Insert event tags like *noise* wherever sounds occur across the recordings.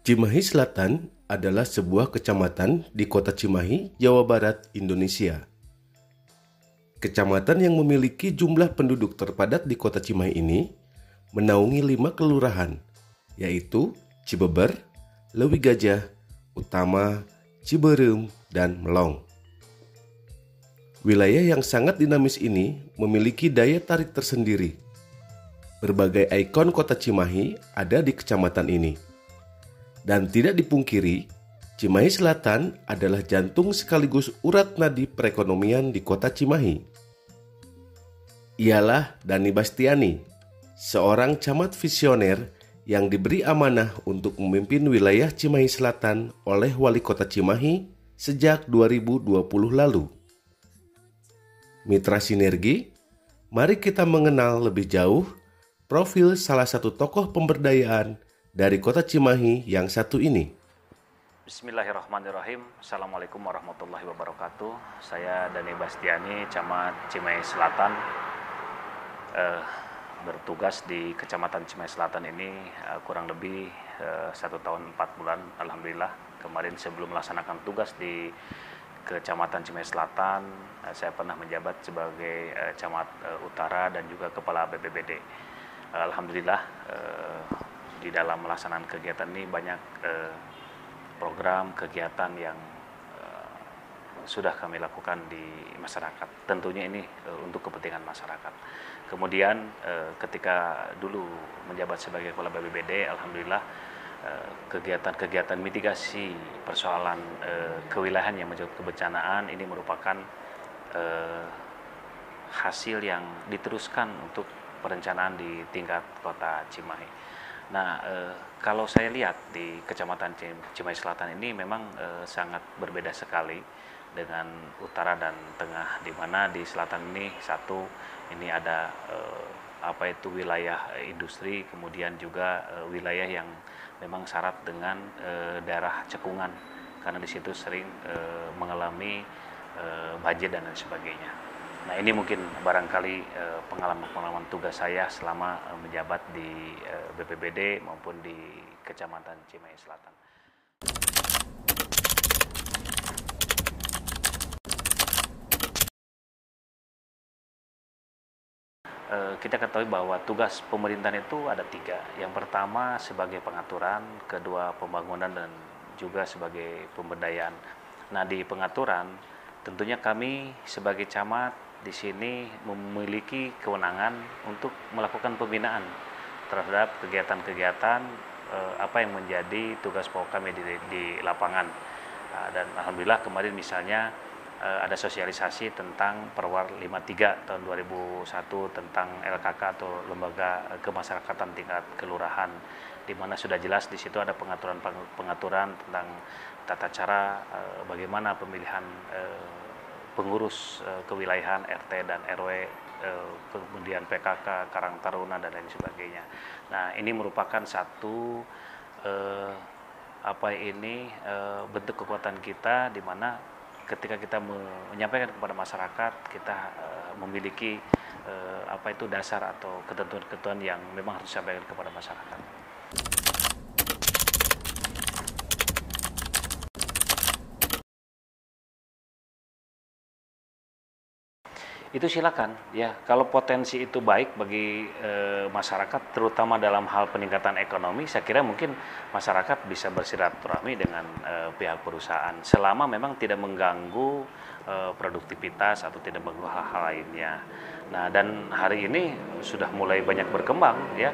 Cimahi Selatan adalah sebuah kecamatan di kota Cimahi, Jawa Barat, Indonesia. Kecamatan yang memiliki jumlah penduduk terpadat di kota Cimahi ini menaungi lima kelurahan, yaitu Cibeber, Lewi Gajah, Utama, Ciberem, dan Melong. Wilayah yang sangat dinamis ini memiliki daya tarik tersendiri. Berbagai ikon kota Cimahi ada di kecamatan ini. Dan tidak dipungkiri, Cimahi Selatan adalah jantung sekaligus urat nadi perekonomian di kota Cimahi. Ialah Dani Bastiani, seorang camat visioner yang diberi amanah untuk memimpin wilayah Cimahi Selatan oleh Wali Kota Cimahi sejak 2020 lalu. Mitra Sinergi, mari kita mengenal lebih jauh profil salah satu tokoh pemberdayaan dari kota Cimahi yang satu ini. Bismillahirrahmanirrahim. Assalamualaikum warahmatullahi wabarakatuh. Saya Dani Bastiani, Camat Cimahi Selatan. Eh, bertugas di Kecamatan Cimahi Selatan ini eh, kurang lebih eh, satu tahun empat bulan. Alhamdulillah kemarin sebelum melaksanakan tugas di Kecamatan Cimahi Selatan, eh, saya pernah menjabat sebagai uh, camat uh, utara dan juga kepala BPBD. Uh, Alhamdulillah uh, di dalam melaksanakan kegiatan ini banyak uh, program kegiatan yang uh, sudah kami lakukan di masyarakat. Tentunya ini uh, untuk kepentingan masyarakat. Kemudian uh, ketika dulu menjabat sebagai kepala BPBD, alhamdulillah Eh, kegiatan-kegiatan mitigasi persoalan uh, kewilayahan yang menjadi kebencanaan ini merupakan uh, hasil yang diteruskan untuk perencanaan di tingkat kota Cimahi. Nah, uh, kalau saya lihat di Kecamatan Cimahi Selatan ini memang uh, sangat berbeda sekali dengan utara dan tengah, di mana di selatan ini satu ini ada uh, apa itu wilayah industri, kemudian juga uh, wilayah yang memang syarat dengan e, daerah cekungan karena di situ sering e, mengalami e, banjir dan lain sebagainya. Nah ini mungkin barangkali pengalaman-pengalaman tugas saya selama e, menjabat di e, BPBD maupun di Kecamatan Cimahi Selatan. Eh, kita ketahui bahwa tugas pemerintahan itu ada tiga. Yang pertama sebagai pengaturan, kedua pembangunan dan juga sebagai pemberdayaan. Nah di pengaturan tentunya kami sebagai camat di sini memiliki kewenangan untuk melakukan pembinaan terhadap kegiatan-kegiatan eh, apa yang menjadi tugas pokok kami di, di lapangan. Nah, dan alhamdulillah kemarin misalnya uh, ada sosialisasi tentang Perwar 53 tahun 2001 tentang LKK atau lembaga kemasyarakatan tingkat kelurahan di mana sudah jelas di situ ada pengaturan pengaturan tentang tata cara uh, bagaimana pemilihan pengurus uh, kewilayahan RT dan RW uh, kemudian PKK Karang Taruna dan lain sebagainya. Nah, ini merupakan satu uh, apa ini uh, bentuk kekuatan kita di mana ketika kita menyampaikan kepada masyarakat kita uh, memiliki uh, apa itu dasar atau ketentuan-ketentuan yang memang harus disampaikan kepada masyarakat. Itu silakan ya. Kalau potensi itu baik bagi e, masyarakat terutama dalam hal peningkatan ekonomi saya kira mungkin masyarakat bisa bersilaturahmi dengan e, pihak perusahaan selama memang tidak mengganggu e, produktivitas atau tidak mengganggu hal-hal lainnya. Nah dan hari ini sudah mulai banyak berkembang ya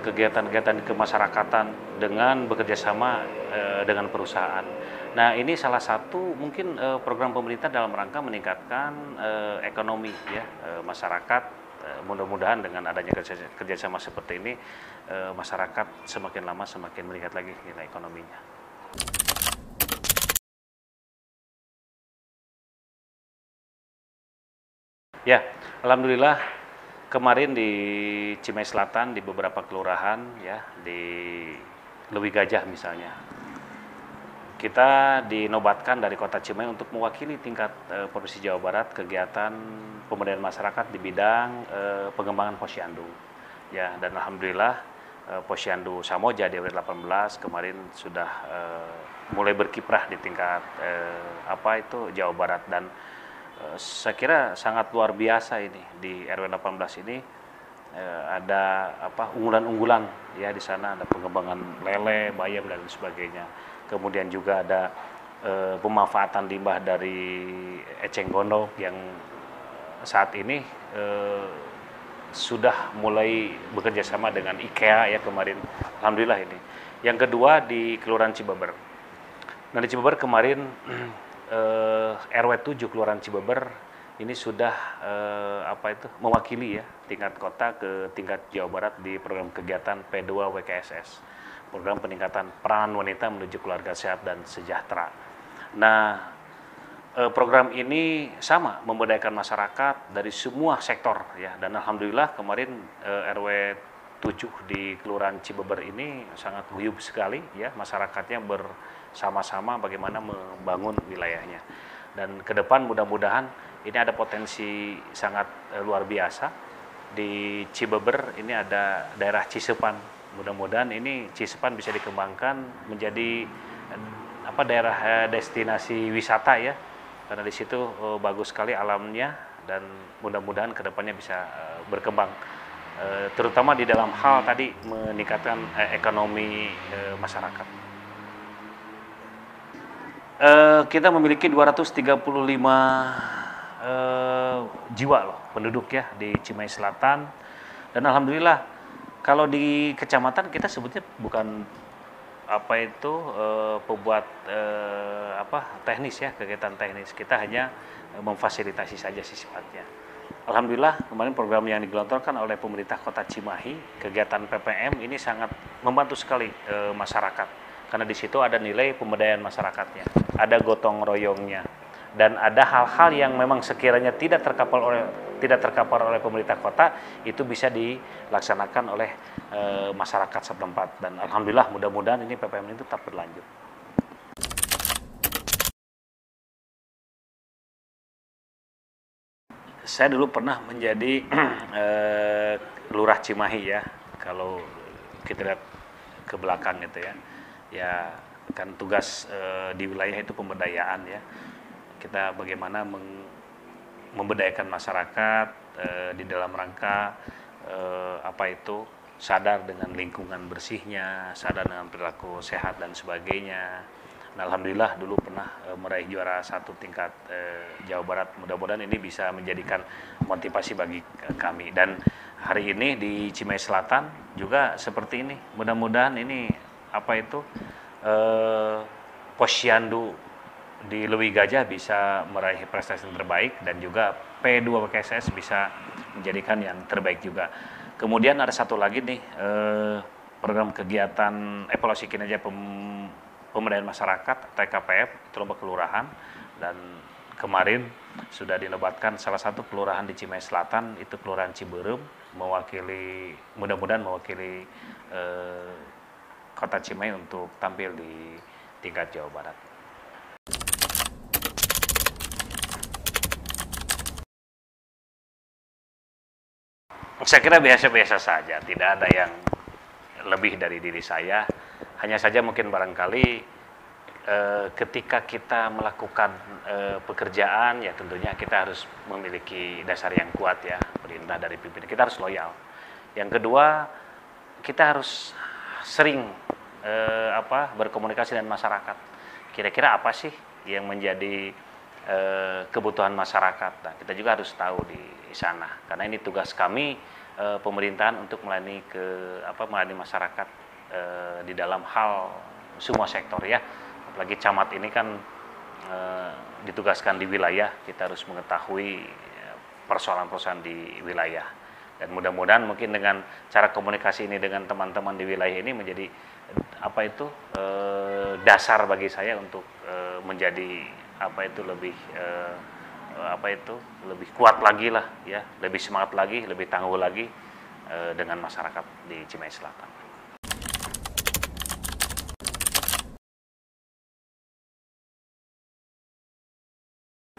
kegiatan-kegiatan kemasyarakatan dengan bekerja sama e, dengan perusahaan Nah, ini salah satu mungkin uh, program pemerintah dalam rangka meningkatkan ekonomi ya masyarakat. Mudah-mudahan dengan adanya kerja, kerjasama seperti ini, masyarakat semakin lama semakin meningkat lagi nilai ekonominya. Ya, alhamdulillah kemarin di Cimahi Selatan di beberapa kelurahan ya di Lewi Gajah misalnya kita dinobatkan dari Kota Cimahi untuk mewakili tingkat e, Provinsi Jawa Barat kegiatan pemberdayaan masyarakat di bidang e, pengembangan posyandu. Ya, dan alhamdulillah eh, Posyandu Samoja di RW 18 kemarin sudah eh, mulai berkiprah di tingkat eh, apa itu Jawa Barat dan eh, saya kira sangat luar biasa ini di RW 18 ini eh, ada apa unggulan-unggulan ya di sana ada pengembangan lele, bayam dan sebagainya. Kemudian juga ada eh, pemanfaatan limbah dari eceng gondok yang saat ini eh, sudah mulai bekerja sama dengan IKEA ya kemarin. Alhamdulillah ini. Yang kedua di Kelurahan Cibeber. Nah di Cibeber kemarin *clears throat* eh, RW 7 Kelurahan Cibeber ini sudah eh, apa itu mewakili ya tingkat kota ke tingkat Jawa Barat di program kegiatan P2 WKSS. Program peningkatan peran wanita menuju keluarga sehat dan sejahtera. Nah, eh, program ini sama memberdayakan masyarakat dari semua sektor ya dan alhamdulillah kemarin eh, RW 7 di Kelurahan Cibeber ini sangat guyup sekali ya masyarakatnya bersama-sama bagaimana membangun wilayahnya dan ke depan mudah-mudahan ini ada potensi sangat eh, luar biasa. Di Cibeber ini ada daerah Cisepan. Mudah-mudahan ini Cisepan bisa dikembangkan menjadi eh, apa daerah eh, destinasi wisata ya. Karena di situ eh, bagus sekali alamnya dan mudah-mudahan ke depannya bisa eh, berkembang. Eh, terutama di dalam hal tadi meningkatkan eh, ekonomi eh, masyarakat. Eh, kita memiliki 235 eh, jiwa loh penduduk ya di Cimahi Selatan. Dan alhamdulillah kalau di kecamatan kita sebutnya bukan apa itu eh, pembuat eh, apa teknis ya kegiatan teknis. Kita hanya memfasilitasi saja sih sifatnya. Alhamdulillah kemarin program yang digelontorkan oleh pemerintah Kota Cimahi kegiatan PPM ini sangat membantu sekali eh, masyarakat karena di situ ada nilai pemberdayaan masyarakatnya, ada gotong royongnya dan ada hal-hal yang memang sekiranya tidak terkapal oleh tidak terkapal oleh pemerintah kota itu bisa dilaksanakan oleh e, masyarakat setempat dan alhamdulillah mudah-mudahan ini PPM ini tetap berlanjut. Saya dulu pernah menjadi e, *clears throat* lurah Cimahi ya. Kalau kita lihat ke belakang gitu ya. Ya kan tugas e, di wilayah itu pemberdayaan ya. Kita bagaimana meng, memberdayakan masyarakat e, di dalam rangka e, apa itu sadar dengan lingkungan bersihnya, sadar dengan perilaku sehat dan sebagainya. Nah, alhamdulillah dulu pernah e, meraih juara satu tingkat e, Jawa Barat. Mudah-mudahan ini bisa menjadikan motivasi bagi e, kami. Dan hari ini di Cimahi Selatan juga seperti ini. Mudah-mudahan ini apa itu e, Posyandu di Lewi Gajah bisa meraih prestasi yang terbaik dan juga P2 PKSS bisa menjadikan yang terbaik juga. Kemudian ada satu lagi nih eh, program kegiatan evaluasi kinerja pem, pemberdayaan masyarakat TKPF itu lomba kelurahan dan kemarin sudah dinobatkan salah satu kelurahan di Cimahi Selatan itu kelurahan Ciberem mewakili mudah-mudahan mewakili eh, kota Cimahi untuk tampil di tingkat Jawa Barat. Saya kira biasa-biasa saja, tidak ada yang lebih dari diri saya. Hanya saja mungkin barangkali eh, ketika kita melakukan eh, pekerjaan, ya tentunya kita harus memiliki dasar yang kuat ya, perintah dari pimpinan. Kita harus loyal. Yang kedua, kita harus sering eh, apa berkomunikasi dengan masyarakat. Kira-kira apa sih yang menjadi eh, kebutuhan masyarakat? Nah, kita juga harus tahu di sana, karena ini tugas kami eh, pemerintahan untuk melayani ke apa melayani masyarakat eh, di dalam hal semua sektor ya. Apalagi camat ini kan eh, ditugaskan di wilayah, kita harus mengetahui persoalan-persoalan di wilayah. Dan mudah-mudahan mungkin dengan cara komunikasi ini dengan teman-teman di wilayah ini menjadi apa itu eh, dasar bagi saya untuk eh, menjadi apa itu lebih eh, apa itu lebih kuat lagi lah ya lebih semangat lagi lebih tangguh lagi eh, dengan masyarakat di Cimahi Selatan.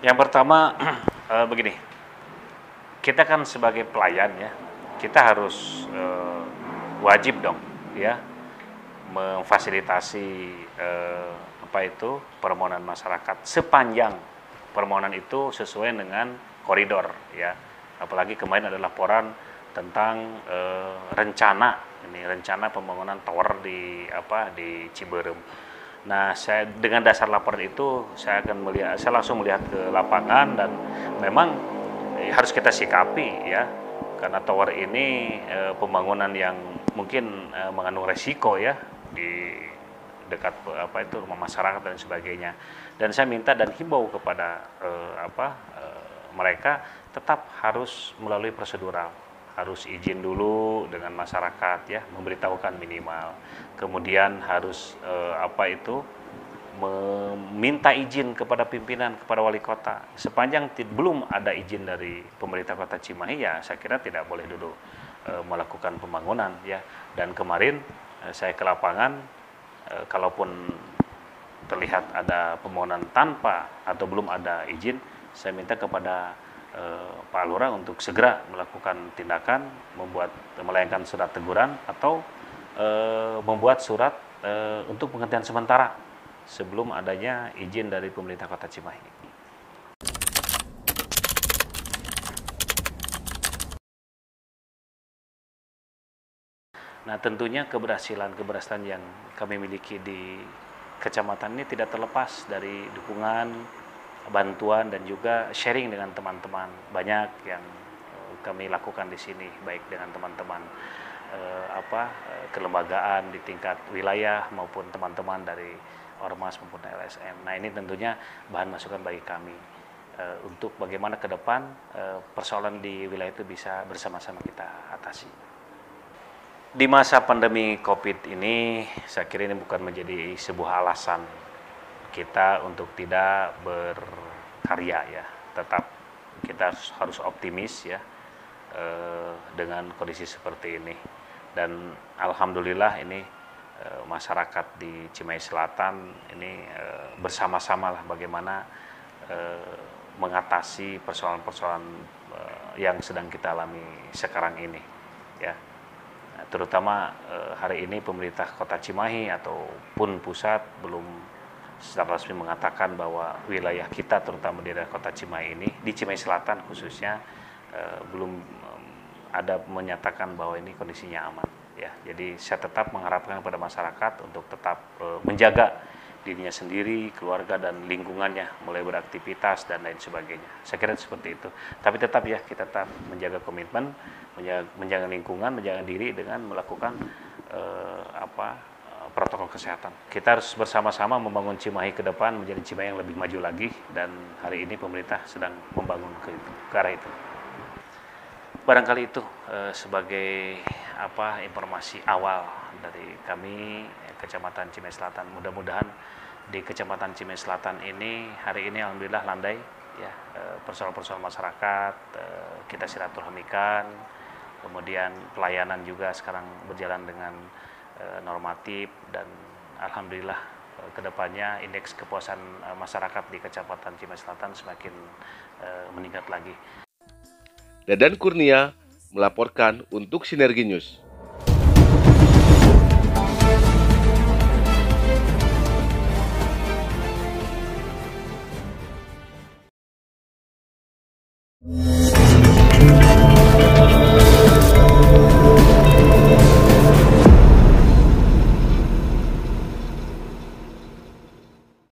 Yang pertama *clears throat* eh, begini, kita kan sebagai pelayan ya, kita harus eh, wajib dong ya memfasilitasi eh, apa itu permohonan masyarakat sepanjang permohonan itu sesuai dengan koridor ya apalagi kemarin ada laporan tentang eh, rencana ini rencana pembangunan tower di apa di Ciberem. Nah, saya dengan dasar laporan itu saya akan melihat saya langsung melihat ke lapangan dan memang harus kita sikapi ya. Karena tower ini eh, pembangunan yang mungkin eh, mengandung resiko ya di dekat apa itu rumah masyarakat dan sebagainya. Dan saya minta dan himbau kepada eh, apa eh, mereka tetap harus melalui prosedural. Harus izin dulu dengan masyarakat ya memberitahukan minimal. Kemudian harus eh, apa itu meminta izin kepada pimpinan kepada wali kota. Sepanjang belum ada izin dari pemerintah kota Cimahi ya saya kira tidak boleh duduk e, melakukan pembangunan ya. Dan kemarin e, saya ke lapangan e, kalaupun terlihat ada pembangunan tanpa atau belum ada izin saya minta kepada Eh, Pak Lurah untuk segera melakukan tindakan, membuat melayangkan surat teguran atau e, membuat surat e, untuk penghentian sementara sebelum adanya izin dari pemerintah Kota Cimahi. Nah tentunya keberhasilan-keberhasilan yang kami miliki di kecamatan ini tidak terlepas dari dukungan bantuan dan juga sharing dengan teman-teman banyak yang eh, kami lakukan di sini baik dengan teman-teman eh, apa eh, kelembagaan di tingkat wilayah maupun teman-teman dari ormas maupun LSM. Nah ini tentunya bahan masukan bagi kami eh, untuk bagaimana ke depan eh, persoalan di wilayah itu bisa bersama-sama kita atasi. Di masa pandemi COVID ini, saya kira ini bukan menjadi sebuah alasan kita untuk tidak berkarya ya tetap kita harus optimis ya eh, dengan kondisi seperti ini dan alhamdulillah ini masyarakat di Cimahi Selatan ini eh, bersama-sama lah bagaimana eh, mengatasi persoalan-persoalan eh, yang sedang kita alami sekarang ini ya. Terutama eh, hari ini pemerintah Kota Cimahi ataupun pusat belum secara resmi mengatakan bahwa wilayah kita terutama di daerah kota Cimahi ini di Cimahi Selatan khususnya eh, belum um, ada menyatakan bahwa ini kondisinya aman ya jadi saya tetap mengharapkan kepada masyarakat untuk tetap eh, menjaga dirinya sendiri, keluarga dan lingkungannya mulai beraktivitas dan lain sebagainya. Saya kira seperti itu. Tapi tetap ya kita tetap menjaga komitmen, menjaga, menjaga lingkungan, menjaga diri dengan melakukan eh, apa protokol kesehatan. Kita harus bersama-sama membangun Cimahi ke depan menjadi Cimahi yang lebih maju lagi dan hari ini pemerintah sedang membangun ke, ke arah itu. Barangkali itu eh, sebagai apa informasi awal dari kami Kecamatan Cimahi Selatan. Mudah-mudahan di Kecamatan Cimahi Selatan ini hari ini alhamdulillah landai ya eh, persoalan-persoalan masyarakat eh, kita silaturahmikan kemudian pelayanan juga sekarang berjalan dengan Eh, normatif dan alhamdulillah eh, ke depannya indeks kepuasan eh, masyarakat di Kecamatan Cimahi Selatan semakin meningkat lagi. Dadan Kurnia melaporkan untuk Sinergi News.